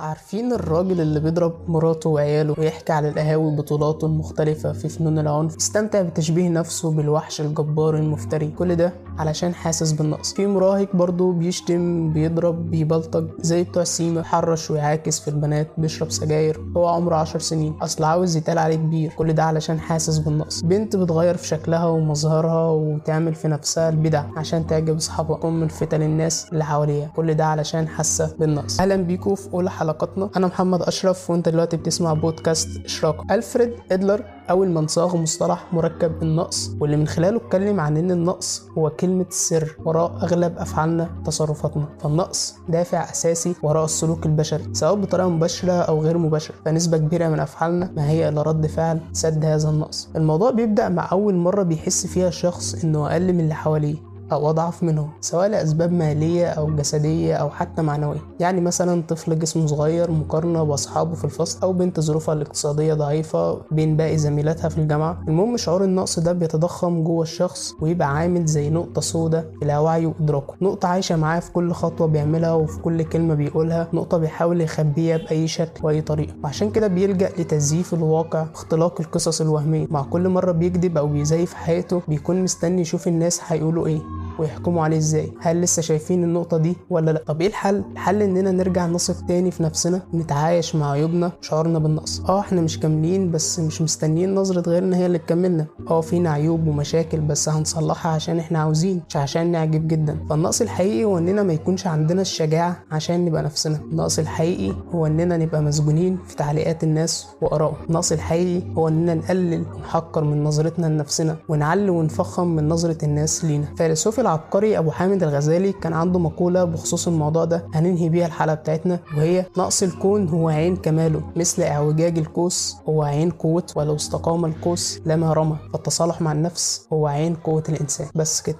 عارفين الراجل اللي بيضرب مراته وعياله ويحكي على القهاوي بطولاته المختلفة في فنون العنف يستمتع بتشبيه نفسه بالوحش الجبار المفتري. كل ده علشان حاسس بالنقص. في مراهق برضه بيشتم بيضرب بيبلطج زي بتوع السيما حرش ويعاكس في البنات بيشرب سجاير. هو عمره عشر سنين أصل عاوز يتقال عليه كبير. كل ده علشان حاسس بالنقص. بنت بتغير في شكلها ومظهرها وتعمل في نفسها البدع عشان تعجب أصحابها. تكون ملفتة للناس اللي حواليها. كل ده علشان حاسة بالنقص. أهلا بيكم في أولى حلقاتنا أنا محمد أشرف وأنت دلوقتي بتسمع بودكاست إشراق. ألفريد إدلر أول من صاغ مصطلح مركب النقص واللي من خلاله اتكلم عن إن النقص هو كلمة السر وراء أغلب أفعالنا تصرفاتنا. فالنقص دافع أساسي وراء السلوك البشري سواء بطريقة مباشرة أو غير مباشرة. فنسبة كبيرة من أفعالنا ما هي إلا رد فعل سد هذا النقص. الموضوع بيبدأ مع أول مرة بيحس فيها الشخص إنه أقل من اللي حواليه. أو أضعف منهم سواء لأسباب مالية أو جسدية أو حتى معنوية. يعني مثلا طفل جسمه صغير مقارنة بأصحابه في الفصل أو بنت ظروفها الاقتصادية ضعيفة بين باقي زميلاتها في الجامعة. المهم شعور النقص ده بيتضخم جوه الشخص ويبقى عامل زي نقطة سوداء في لاوعيه وإدراكه. نقطة عايشة معاه في كل خطوة بيعملها وفي كل كلمة بيقولها نقطة بيحاول يخبيها بأي شكل وأي طريقة. وعشان كده بيلجأ لتزييف الواقع واختلاق القصص الوهمية. مع كل مرة بيكذب أو بيزيف حياته بيكون مستني يشوف الناس هيقولوا إيه. ويحكموا عليه إزاي؟ هل لسه شايفين النقطة دي ولا لأ؟ طب إيه الحل؟ الحل إننا نرجع نثق تاني في نفسنا نتعايش مع عيوبنا شعورنا بالنقص. آه إحنا مش كاملين بس مش مستنيين نظرة غيرنا هي اللي تكملنا. آه فينا عيوب ومشاكل بس هنصلحها عشان إحنا عاوزين مش عشان نعجب جدا. فالنقص الحقيقي هو إننا ما يكونش عندنا الشجاعة عشان نبقى نفسنا. النقص الحقيقي هو إننا نبقى مسجونين في تعليقات الناس وآرائهم. النقص الحقيقي هو إننا نقلل ونحقر من نظرتنا لنفسنا ونعلي ونفخم من نظرة الناس لينا. فيلسوف العبقري أبو حامد الغزالي كان عنده مقولة بخصوص الموضوع ده هننهي بيها الحلقة بتاعتنا وهي نقص الكون هو عين كماله مثل اعوجاج القوس هو عين قوته ولو استقام القوس لما رمى فالتصالح مع النفس هو عين قوة الإنسان. بس كده.